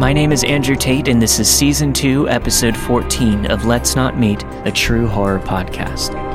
My name is Andrew Tate, and this is Season 2, Episode 14 of Let's Not Meet, a true horror podcast.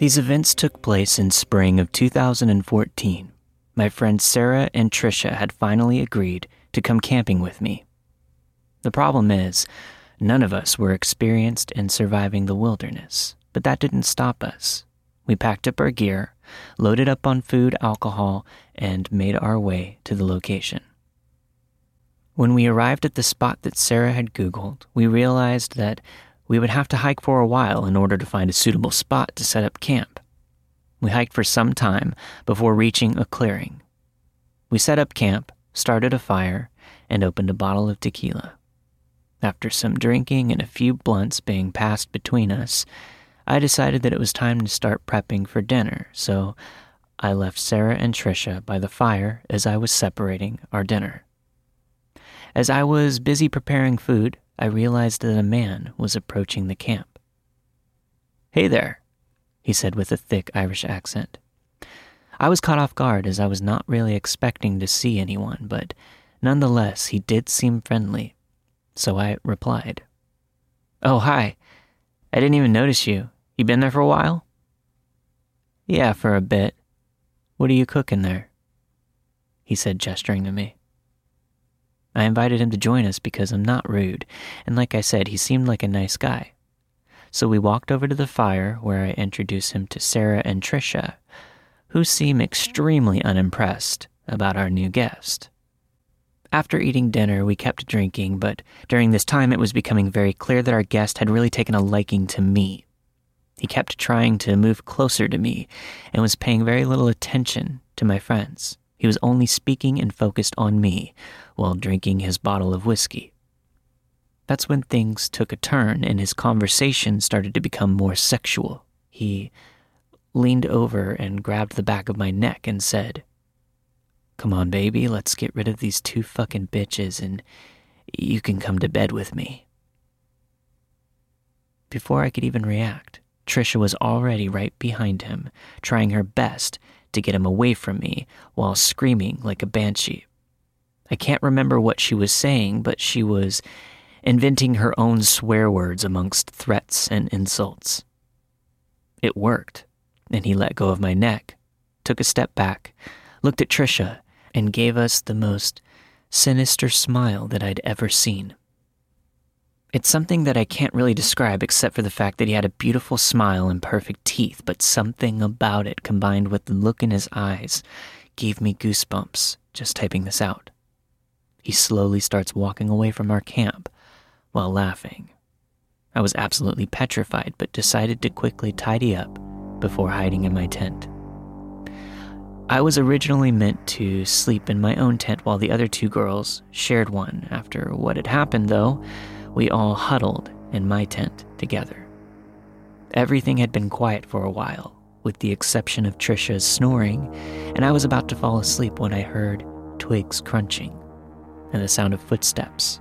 These events took place in spring of 2014. My friends Sarah and Trisha had finally agreed to come camping with me. The problem is, none of us were experienced in surviving the wilderness, but that didn't stop us. We packed up our gear, loaded up on food, alcohol, and made our way to the location. When we arrived at the spot that Sarah had Googled, we realized that we would have to hike for a while in order to find a suitable spot to set up camp. We hiked for some time before reaching a clearing. We set up camp, started a fire, and opened a bottle of tequila. After some drinking and a few blunts being passed between us, I decided that it was time to start prepping for dinner, so I left Sarah and Trisha by the fire as I was separating our dinner. As I was busy preparing food, I realized that a man was approaching the camp. Hey there, he said with a thick Irish accent. I was caught off guard as I was not really expecting to see anyone, but nonetheless, he did seem friendly. So I replied, Oh, hi. I didn't even notice you. You been there for a while? Yeah, for a bit. What are you cooking there? He said, gesturing to me. I invited him to join us because I'm not rude, and like I said, he seemed like a nice guy. So we walked over to the fire where I introduced him to Sarah and Trisha, who seem extremely unimpressed about our new guest. After eating dinner, we kept drinking, but during this time it was becoming very clear that our guest had really taken a liking to me. He kept trying to move closer to me and was paying very little attention to my friends. He was only speaking and focused on me while drinking his bottle of whiskey. That's when things took a turn and his conversation started to become more sexual. He leaned over and grabbed the back of my neck and said, Come on, baby, let's get rid of these two fucking bitches and you can come to bed with me. Before I could even react, Trisha was already right behind him, trying her best to get him away from me while screaming like a banshee. I can't remember what she was saying, but she was inventing her own swear words amongst threats and insults. It worked, and he let go of my neck, took a step back, looked at Trisha, and gave us the most sinister smile that I'd ever seen. It's something that I can't really describe except for the fact that he had a beautiful smile and perfect teeth, but something about it combined with the look in his eyes gave me goosebumps just typing this out. He slowly starts walking away from our camp while laughing. I was absolutely petrified, but decided to quickly tidy up before hiding in my tent. I was originally meant to sleep in my own tent while the other two girls shared one. After what had happened, though, we all huddled in my tent together. Everything had been quiet for a while, with the exception of Trisha's snoring, and I was about to fall asleep when I heard twigs crunching and the sound of footsteps,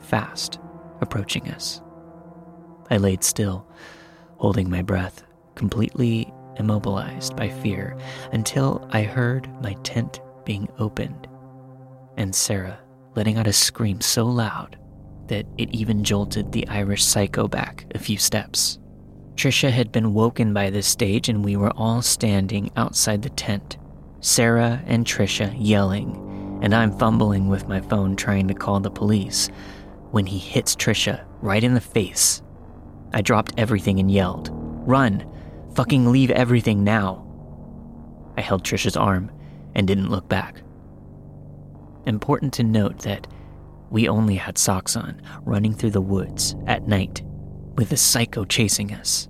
fast, approaching us. I laid still, holding my breath, completely immobilized by fear, until I heard my tent being opened and Sarah letting out a scream so loud that it even jolted the Irish psycho back a few steps. Trisha had been woken by this stage, and we were all standing outside the tent, Sarah and Trisha yelling, and I'm fumbling with my phone trying to call the police when he hits Trisha right in the face. I dropped everything and yelled, Run! Fucking leave everything now! I held Trisha's arm and didn't look back. Important to note that we only had socks on, running through the woods at night, with a psycho chasing us.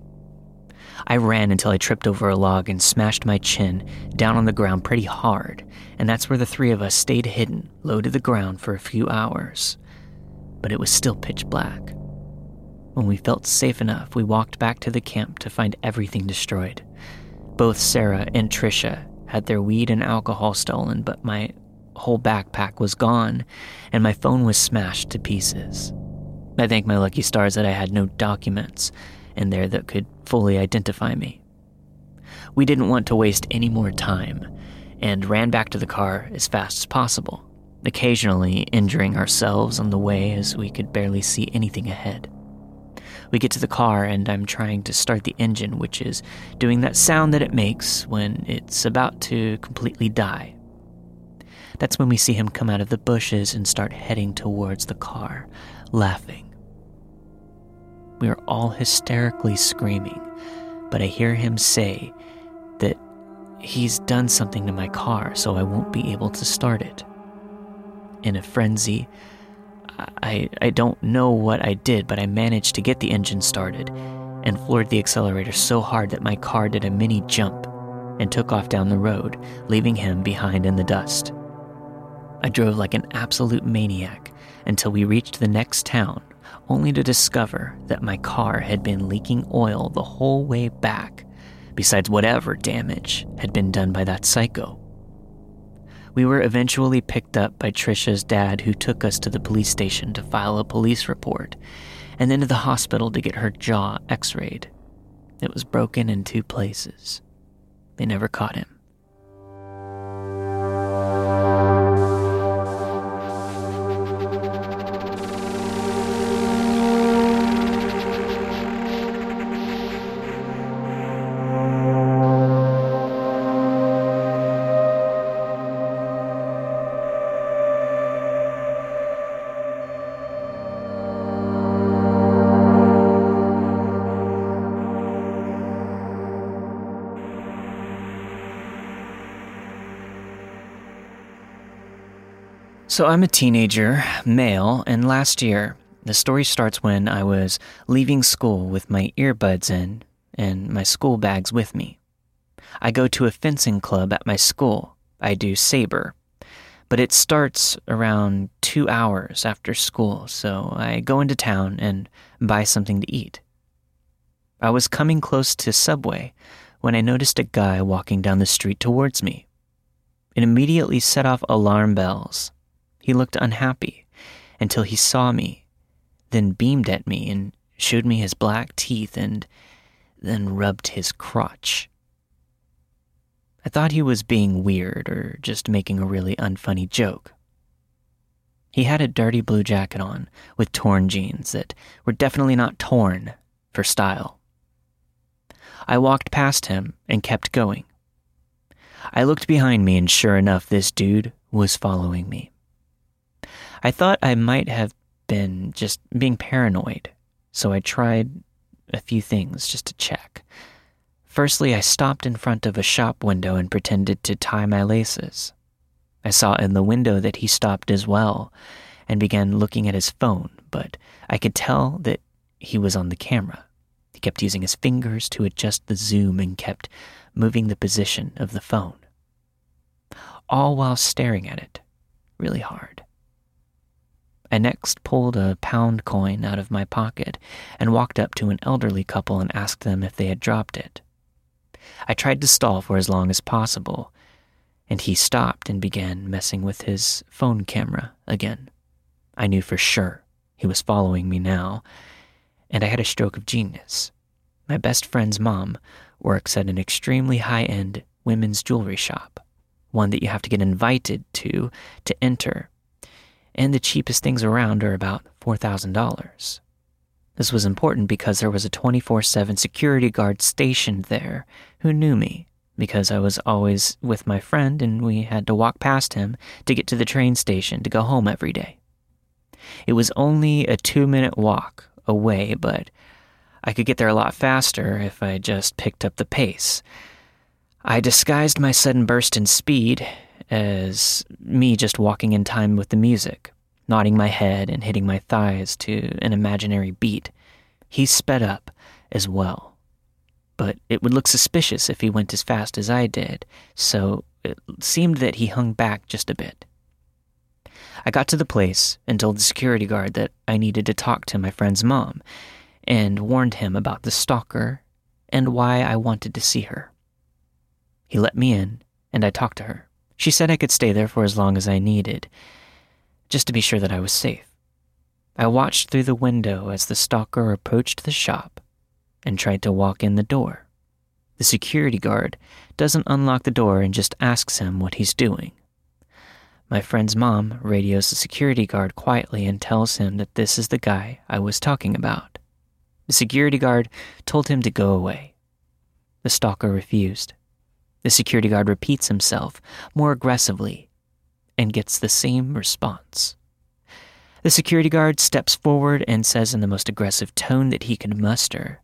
I ran until I tripped over a log and smashed my chin down on the ground pretty hard, and that's where the three of us stayed hidden, low to the ground for a few hours. But it was still pitch black. When we felt safe enough, we walked back to the camp to find everything destroyed. Both Sarah and Trisha had their weed and alcohol stolen, but my whole backpack was gone and my phone was smashed to pieces. I thank my lucky stars that I had no documents in there that could fully identify me. We didn't want to waste any more time and ran back to the car as fast as possible, occasionally injuring ourselves on the way as we could barely see anything ahead. We get to the car and I'm trying to start the engine, which is doing that sound that it makes when it's about to completely die. That's when we see him come out of the bushes and start heading towards the car, laughing. We are all hysterically screaming, but I hear him say that he's done something to my car, so I won't be able to start it. In a frenzy, I, I don't know what I did, but I managed to get the engine started and floored the accelerator so hard that my car did a mini jump and took off down the road, leaving him behind in the dust. I drove like an absolute maniac until we reached the next town, only to discover that my car had been leaking oil the whole way back, besides whatever damage had been done by that psycho. We were eventually picked up by Trisha's dad, who took us to the police station to file a police report, and then to the hospital to get her jaw x rayed. It was broken in two places. They never caught him. So I'm a teenager, male, and last year, the story starts when I was leaving school with my earbuds in and my school bags with me. I go to a fencing club at my school. I do saber. But it starts around two hours after school, so I go into town and buy something to eat. I was coming close to Subway when I noticed a guy walking down the street towards me. It immediately set off alarm bells he looked unhappy until he saw me, then beamed at me and showed me his black teeth and then rubbed his crotch. I thought he was being weird or just making a really unfunny joke. He had a dirty blue jacket on with torn jeans that were definitely not torn for style. I walked past him and kept going. I looked behind me, and sure enough, this dude was following me. I thought I might have been just being paranoid, so I tried a few things just to check. Firstly, I stopped in front of a shop window and pretended to tie my laces. I saw in the window that he stopped as well and began looking at his phone, but I could tell that he was on the camera. He kept using his fingers to adjust the zoom and kept moving the position of the phone, all while staring at it really hard. I next pulled a pound coin out of my pocket and walked up to an elderly couple and asked them if they had dropped it. I tried to stall for as long as possible, and he stopped and began messing with his phone camera again. I knew for sure he was following me now, and I had a stroke of genius. My best friend's mom works at an extremely high end women's jewelry shop, one that you have to get invited to to enter and the cheapest things around are about $4,000. This was important because there was a 24 7 security guard stationed there who knew me because I was always with my friend and we had to walk past him to get to the train station to go home every day. It was only a two minute walk away, but I could get there a lot faster if I just picked up the pace. I disguised my sudden burst in speed as me just walking in time with the music, nodding my head and hitting my thighs to an imaginary beat. He sped up as well. But it would look suspicious if he went as fast as I did, so it seemed that he hung back just a bit. I got to the place and told the security guard that I needed to talk to my friend's mom and warned him about the stalker and why I wanted to see her. He let me in and I talked to her. She said I could stay there for as long as I needed, just to be sure that I was safe. I watched through the window as the stalker approached the shop and tried to walk in the door. The security guard doesn't unlock the door and just asks him what he's doing. My friend's mom radios the security guard quietly and tells him that this is the guy I was talking about. The security guard told him to go away. The stalker refused. The security guard repeats himself more aggressively and gets the same response. The security guard steps forward and says in the most aggressive tone that he can muster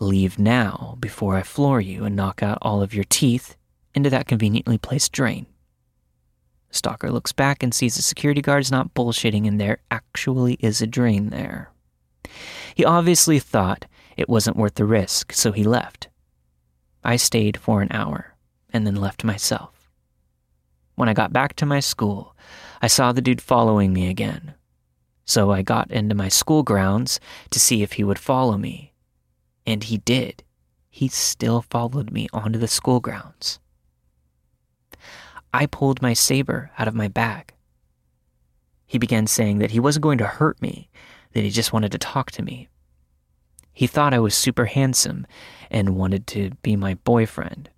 Leave now before I floor you and knock out all of your teeth into that conveniently placed drain. The stalker looks back and sees the security guard is not bullshitting and there actually is a drain there. He obviously thought it wasn't worth the risk, so he left. I stayed for an hour and then left myself. When I got back to my school, I saw the dude following me again. So I got into my school grounds to see if he would follow me. And he did. He still followed me onto the school grounds. I pulled my saber out of my bag. He began saying that he wasn't going to hurt me, that he just wanted to talk to me. He thought I was super handsome and wanted to be my boyfriend.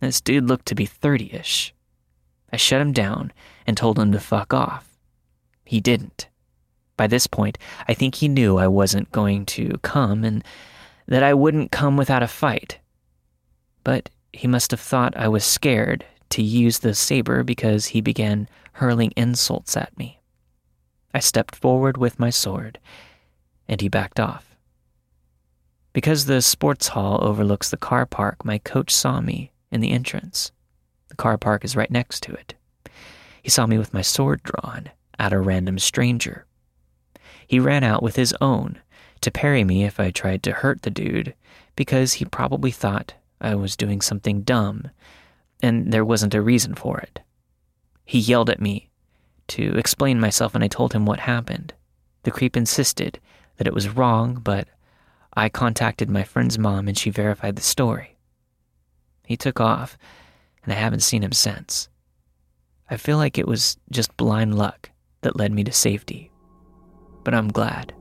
This dude looked to be 30 ish. I shut him down and told him to fuck off. He didn't. By this point, I think he knew I wasn't going to come and that I wouldn't come without a fight. But he must have thought I was scared to use the saber because he began hurling insults at me. I stepped forward with my sword, and he backed off. Because the sports hall overlooks the car park, my coach saw me in the entrance. The car park is right next to it. He saw me with my sword drawn at a random stranger. He ran out with his own to parry me if I tried to hurt the dude because he probably thought I was doing something dumb and there wasn't a reason for it. He yelled at me to explain myself and I told him what happened. The creep insisted that it was wrong, but I contacted my friend's mom and she verified the story. He took off, and I haven't seen him since. I feel like it was just blind luck that led me to safety, but I'm glad.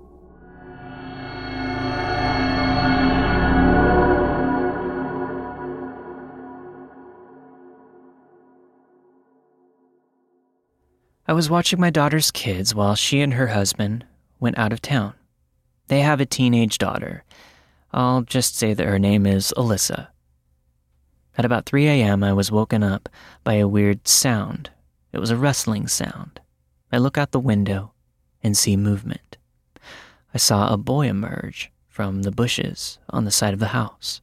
I was watching my daughter's kids while she and her husband went out of town. They have a teenage daughter. I'll just say that her name is Alyssa. At about 3 a.m., I was woken up by a weird sound. It was a rustling sound. I look out the window and see movement. I saw a boy emerge from the bushes on the side of the house.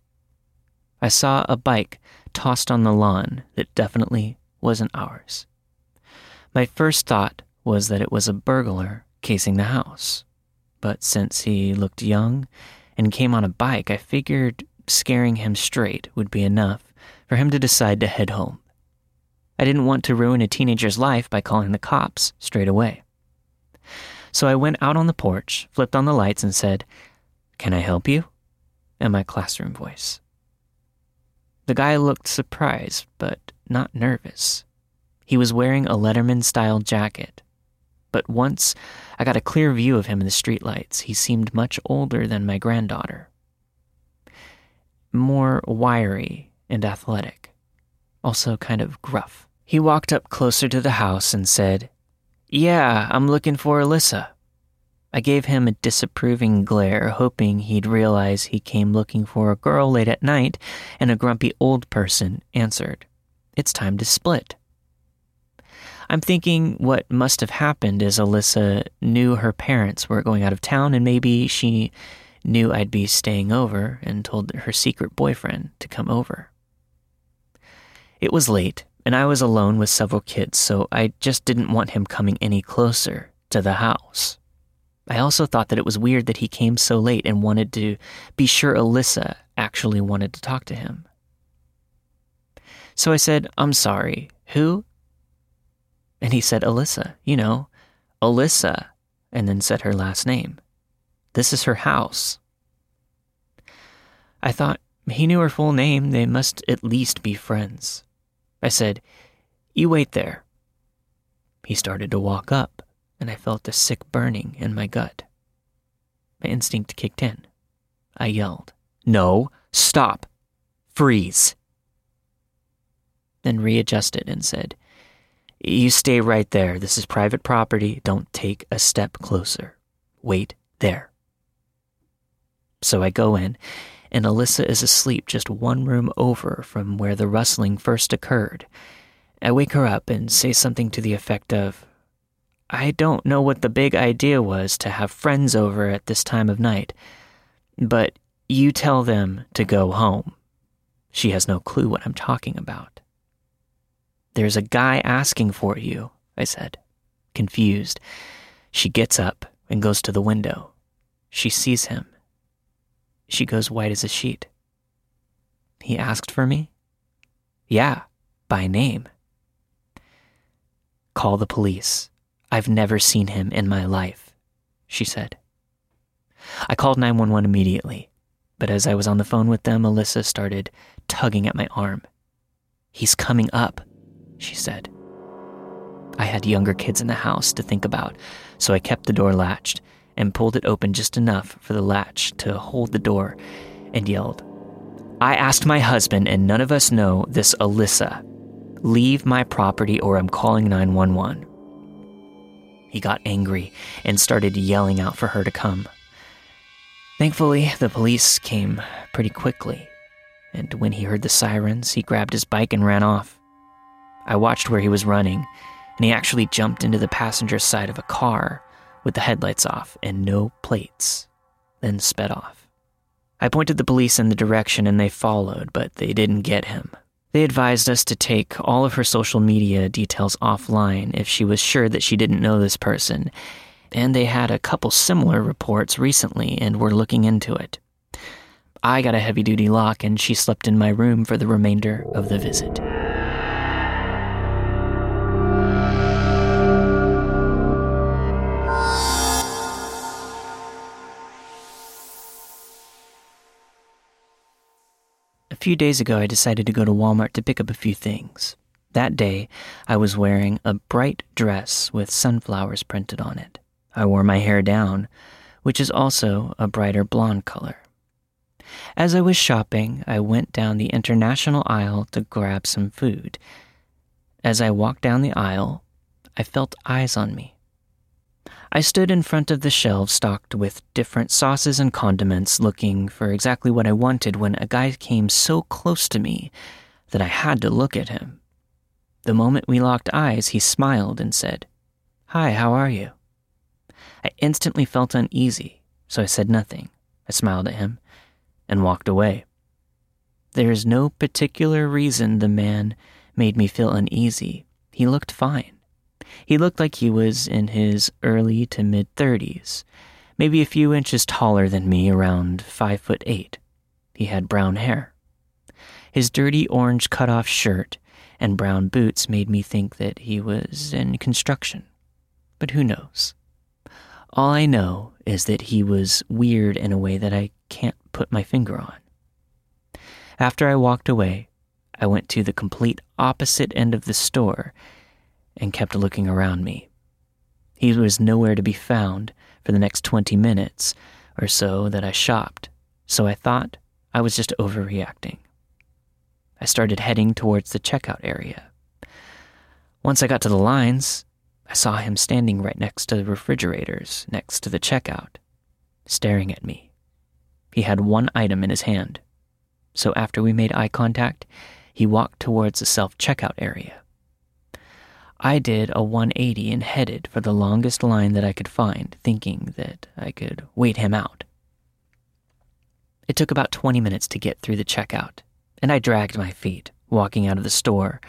I saw a bike tossed on the lawn that definitely wasn't ours. My first thought was that it was a burglar casing the house. But since he looked young and came on a bike, I figured scaring him straight would be enough for him to decide to head home. I didn't want to ruin a teenager's life by calling the cops straight away. So I went out on the porch, flipped on the lights, and said, Can I help you? in my classroom voice. The guy looked surprised, but not nervous. He was wearing a Letterman style jacket. But once I got a clear view of him in the streetlights, he seemed much older than my granddaughter. More wiry and athletic, also kind of gruff. He walked up closer to the house and said, Yeah, I'm looking for Alyssa. I gave him a disapproving glare, hoping he'd realize he came looking for a girl late at night, and a grumpy old person answered, It's time to split. I'm thinking what must have happened is Alyssa knew her parents were going out of town and maybe she knew I'd be staying over and told her secret boyfriend to come over. It was late and I was alone with several kids, so I just didn't want him coming any closer to the house. I also thought that it was weird that he came so late and wanted to be sure Alyssa actually wanted to talk to him. So I said, I'm sorry. Who? And he said, Alyssa, you know, Alyssa, and then said her last name. This is her house. I thought he knew her full name. They must at least be friends. I said, You wait there. He started to walk up, and I felt a sick burning in my gut. My instinct kicked in. I yelled, No, stop, freeze. Then readjusted and said, You stay right there. This is private property. Don't take a step closer. Wait there. So I go in, and Alyssa is asleep just one room over from where the rustling first occurred. I wake her up and say something to the effect of, I don't know what the big idea was to have friends over at this time of night, but you tell them to go home. She has no clue what I'm talking about. There's a guy asking for you, I said, confused. She gets up and goes to the window. She sees him. She goes white as a sheet. He asked for me? Yeah, by name. Call the police. I've never seen him in my life, she said. I called 911 immediately, but as I was on the phone with them, Alyssa started tugging at my arm. He's coming up, she said. I had younger kids in the house to think about, so I kept the door latched and pulled it open just enough for the latch to hold the door and yelled, I asked my husband, and none of us know this Alyssa. Leave my property or I'm calling 911. He got angry and started yelling out for her to come. Thankfully, the police came pretty quickly, and when he heard the sirens, he grabbed his bike and ran off. I watched where he was running, and he actually jumped into the passenger side of a car with the headlights off and no plates, then sped off. I pointed the police in the direction and they followed, but they didn't get him. They advised us to take all of her social media details offline if she was sure that she didn't know this person, and they had a couple similar reports recently and were looking into it. I got a heavy duty lock and she slept in my room for the remainder of the visit. Few days ago, I decided to go to Walmart to pick up a few things. That day, I was wearing a bright dress with sunflowers printed on it. I wore my hair down, which is also a brighter blonde color. As I was shopping, I went down the international aisle to grab some food. As I walked down the aisle, I felt eyes on me. I stood in front of the shelves stocked with different sauces and condiments, looking for exactly what I wanted when a guy came so close to me that I had to look at him. The moment we locked eyes, he smiled and said, Hi, how are you? I instantly felt uneasy, so I said nothing. I smiled at him and walked away. There is no particular reason the man made me feel uneasy. He looked fine. He looked like he was in his early to mid 30s, maybe a few inches taller than me, around 5 foot 8. He had brown hair. His dirty orange cut-off shirt and brown boots made me think that he was in construction. But who knows? All I know is that he was weird in a way that I can't put my finger on. After I walked away, I went to the complete opposite end of the store and kept looking around me. He was nowhere to be found for the next 20 minutes or so that I shopped, so I thought I was just overreacting. I started heading towards the checkout area. Once I got to the lines, I saw him standing right next to the refrigerators, next to the checkout, staring at me. He had one item in his hand, so after we made eye contact, he walked towards the self checkout area. I did a 180 and headed for the longest line that I could find, thinking that I could wait him out. It took about 20 minutes to get through the checkout, and I dragged my feet, walking out of the store,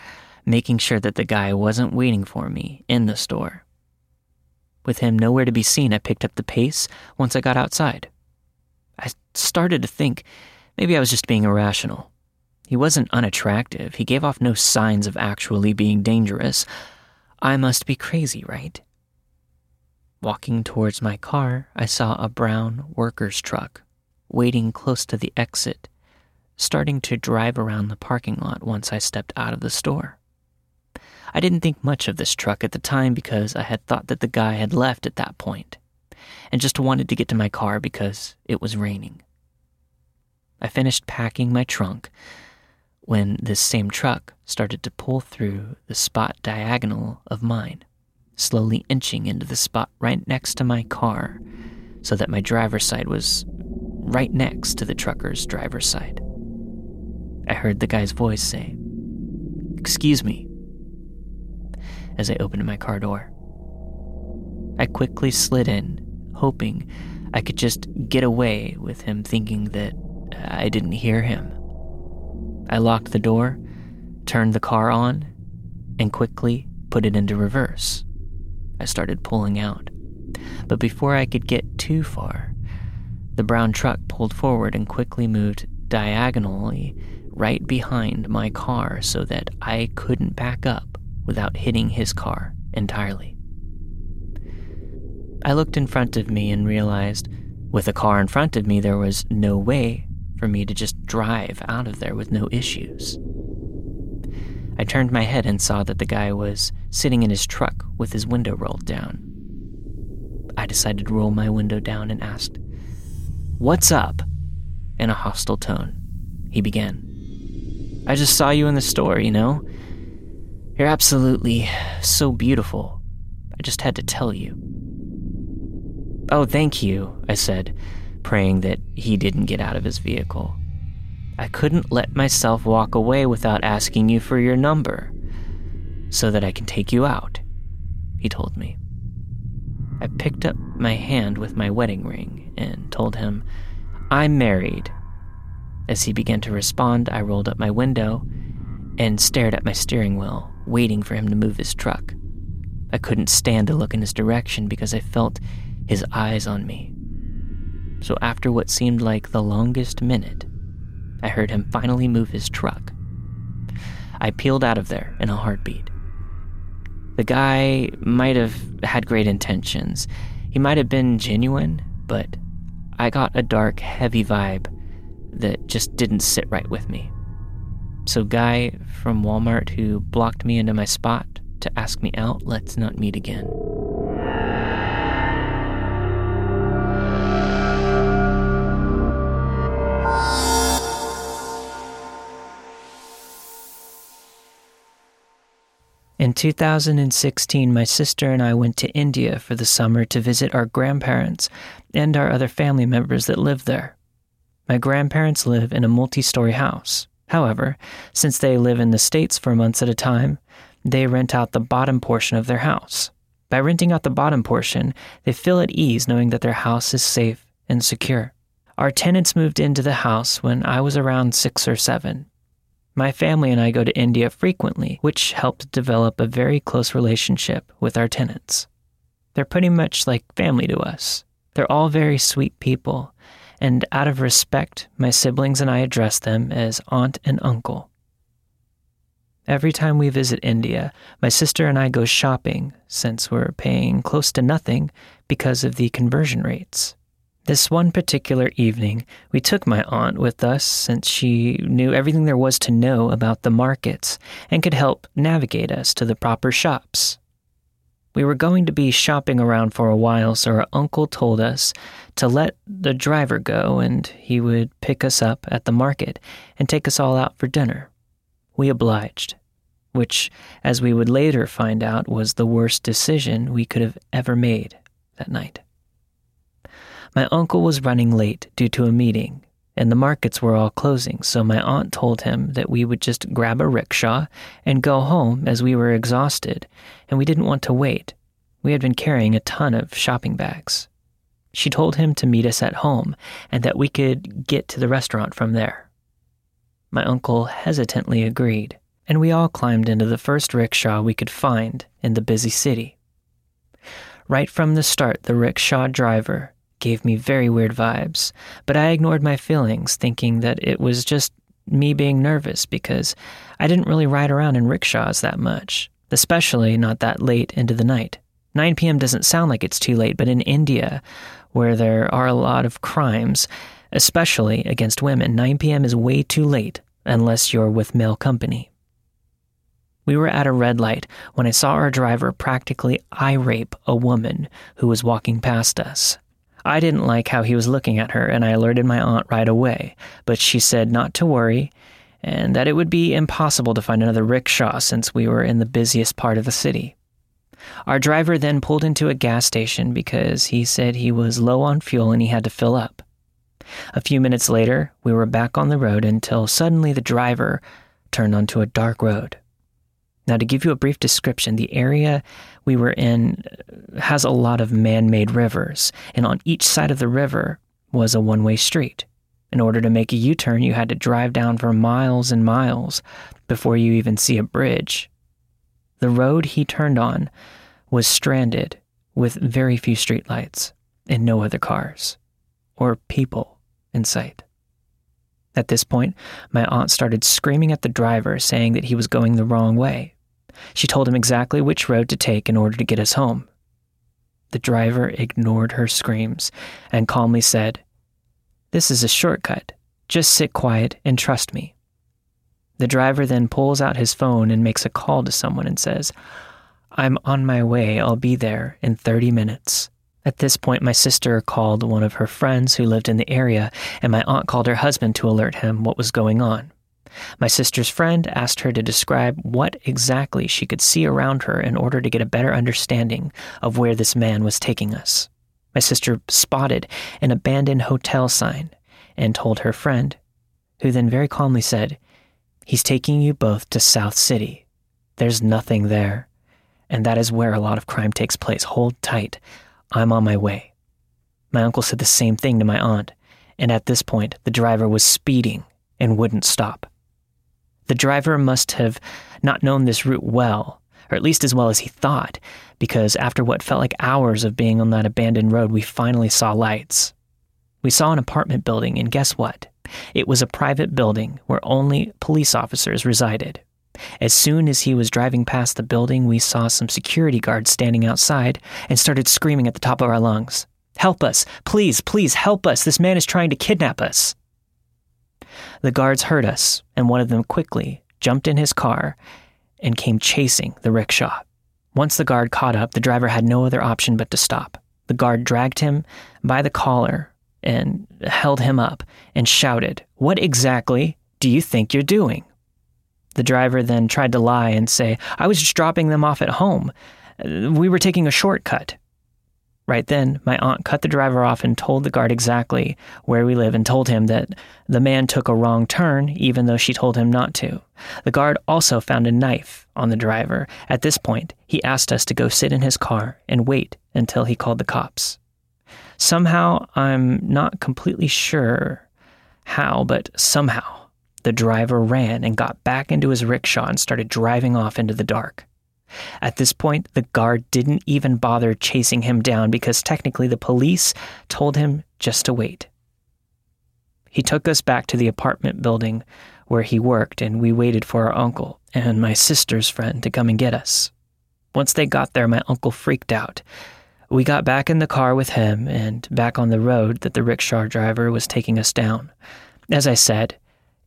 making sure that the guy wasn't waiting for me in the store. With him nowhere to be seen, I picked up the pace once I got outside. I started to think maybe I was just being irrational. He wasn't unattractive, he gave off no signs of actually being dangerous, I must be crazy, right? Walking towards my car, I saw a brown worker's truck waiting close to the exit, starting to drive around the parking lot once I stepped out of the store. I didn't think much of this truck at the time because I had thought that the guy had left at that point, and just wanted to get to my car because it was raining. I finished packing my trunk when this same truck started to pull through the spot diagonal of mine, slowly inching into the spot right next to my car so that my driver's side was right next to the trucker's driver's side. I heard the guy's voice say, Excuse me, as I opened my car door. I quickly slid in, hoping I could just get away with him thinking that I didn't hear him. I locked the door, turned the car on, and quickly put it into reverse. I started pulling out. But before I could get too far, the brown truck pulled forward and quickly moved diagonally right behind my car so that I couldn't back up without hitting his car entirely. I looked in front of me and realized with a car in front of me, there was no way for me to just drive out of there with no issues. I turned my head and saw that the guy was sitting in his truck with his window rolled down. I decided to roll my window down and asked, What's up? in a hostile tone. He began, I just saw you in the store, you know? You're absolutely so beautiful. I just had to tell you. Oh, thank you, I said, praying that he didn't get out of his vehicle. I couldn't let myself walk away without asking you for your number so that I can take you out, he told me. I picked up my hand with my wedding ring and told him, I'm married. As he began to respond, I rolled up my window and stared at my steering wheel, waiting for him to move his truck. I couldn't stand to look in his direction because I felt his eyes on me. So, after what seemed like the longest minute, I heard him finally move his truck. I peeled out of there in a heartbeat. The guy might have had great intentions. He might have been genuine, but I got a dark, heavy vibe that just didn't sit right with me. So, guy from Walmart who blocked me into my spot to ask me out, let's not meet again. In 2016, my sister and I went to India for the summer to visit our grandparents and our other family members that live there. My grandparents live in a multi story house. However, since they live in the States for months at a time, they rent out the bottom portion of their house. By renting out the bottom portion, they feel at ease knowing that their house is safe and secure. Our tenants moved into the house when I was around six or seven. My family and I go to India frequently, which helped develop a very close relationship with our tenants. They're pretty much like family to us. They're all very sweet people, and out of respect, my siblings and I address them as aunt and uncle. Every time we visit India, my sister and I go shopping since we're paying close to nothing because of the conversion rates. This one particular evening, we took my aunt with us since she knew everything there was to know about the markets and could help navigate us to the proper shops. We were going to be shopping around for a while, so our uncle told us to let the driver go and he would pick us up at the market and take us all out for dinner. We obliged, which, as we would later find out, was the worst decision we could have ever made that night. My uncle was running late due to a meeting, and the markets were all closing, so my aunt told him that we would just grab a rickshaw and go home as we were exhausted, and we didn't want to wait. We had been carrying a ton of shopping bags. She told him to meet us at home and that we could get to the restaurant from there. My uncle hesitantly agreed, and we all climbed into the first rickshaw we could find in the busy city. Right from the start, the rickshaw driver gave me very weird vibes, but I ignored my feelings, thinking that it was just me being nervous because I didn't really ride around in rickshaws that much, especially not that late into the night. 9 p.m. doesn't sound like it's too late, but in India, where there are a lot of crimes, especially against women, 9 p.m. is way too late unless you're with male company. We were at a red light when I saw our driver practically eye rape a woman who was walking past us. I didn't like how he was looking at her, and I alerted my aunt right away, but she said not to worry and that it would be impossible to find another rickshaw since we were in the busiest part of the city. Our driver then pulled into a gas station because he said he was low on fuel and he had to fill up. A few minutes later, we were back on the road until suddenly the driver turned onto a dark road. Now, to give you a brief description, the area we were in has a lot of man made rivers, and on each side of the river was a one way street. In order to make a U turn, you had to drive down for miles and miles before you even see a bridge. The road he turned on was stranded with very few streetlights and no other cars or people in sight. At this point, my aunt started screaming at the driver, saying that he was going the wrong way. She told him exactly which road to take in order to get us home. The driver ignored her screams and calmly said, This is a shortcut. Just sit quiet and trust me. The driver then pulls out his phone and makes a call to someone and says, I'm on my way. I'll be there in 30 minutes. At this point, my sister called one of her friends who lived in the area, and my aunt called her husband to alert him what was going on. My sister's friend asked her to describe what exactly she could see around her in order to get a better understanding of where this man was taking us. My sister spotted an abandoned hotel sign and told her friend, who then very calmly said, He's taking you both to South City. There's nothing there. And that is where a lot of crime takes place. Hold tight. I'm on my way. My uncle said the same thing to my aunt, and at this point, the driver was speeding and wouldn't stop. The driver must have not known this route well, or at least as well as he thought, because after what felt like hours of being on that abandoned road, we finally saw lights. We saw an apartment building, and guess what? It was a private building where only police officers resided. As soon as he was driving past the building, we saw some security guards standing outside and started screaming at the top of our lungs Help us! Please, please help us! This man is trying to kidnap us! The guards heard us, and one of them quickly jumped in his car and came chasing the rickshaw. Once the guard caught up, the driver had no other option but to stop. The guard dragged him by the collar and held him up and shouted, What exactly do you think you're doing? The driver then tried to lie and say, I was just dropping them off at home. We were taking a shortcut. Right then, my aunt cut the driver off and told the guard exactly where we live and told him that the man took a wrong turn, even though she told him not to. The guard also found a knife on the driver. At this point, he asked us to go sit in his car and wait until he called the cops. Somehow, I'm not completely sure how, but somehow, the driver ran and got back into his rickshaw and started driving off into the dark. At this point, the guard didn't even bother chasing him down because technically the police told him just to wait. He took us back to the apartment building where he worked, and we waited for our uncle and my sister's friend to come and get us. Once they got there, my uncle freaked out. We got back in the car with him and back on the road that the rickshaw driver was taking us down. As I said,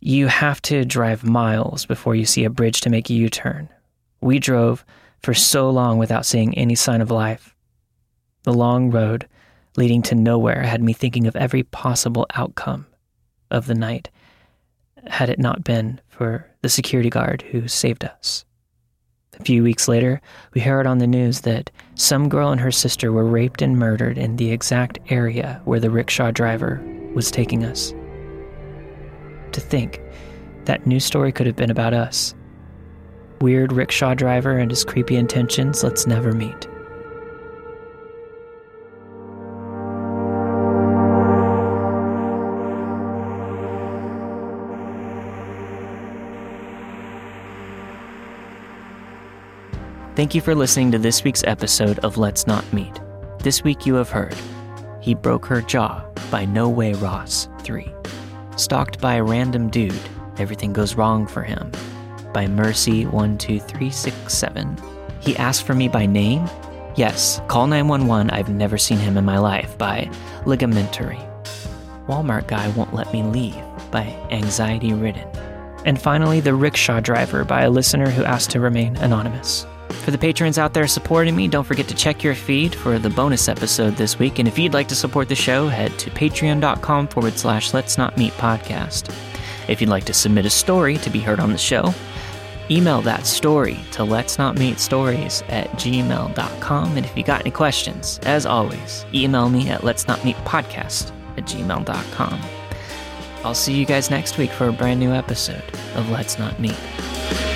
you have to drive miles before you see a bridge to make a U turn. We drove for so long without seeing any sign of life. The long road leading to nowhere had me thinking of every possible outcome of the night had it not been for the security guard who saved us. A few weeks later, we heard on the news that some girl and her sister were raped and murdered in the exact area where the rickshaw driver was taking us to think that news story could have been about us. Weird rickshaw driver and his creepy intentions, let's never meet. Thank you for listening to this week's episode of Let's Not Meet. This week you have heard He Broke Her Jaw by No Way Ross 3. Stalked by a random dude, everything goes wrong for him. By Mercy12367. He asked for me by name? Yes, call 911, I've never seen him in my life. By Ligamentary. Walmart guy won't let me leave. By Anxiety Ridden. And finally, The Rickshaw Driver by a listener who asked to remain anonymous. For the patrons out there supporting me, don't forget to check your feed for the bonus episode this week. And if you'd like to support the show, head to patreon.com forward slash let's not meet podcast. If you'd like to submit a story to be heard on the show, email that story to let's not meet stories at gmail.com. And if you got any questions, as always, email me at let's not meet podcast at gmail.com. I'll see you guys next week for a brand new episode of Let's Not Meet.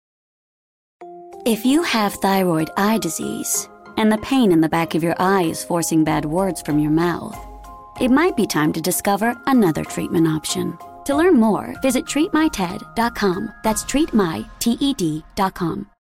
If you have thyroid eye disease and the pain in the back of your eye is forcing bad words from your mouth, it might be time to discover another treatment option. To learn more, visit treatmyted.com. That's treatmyted.com.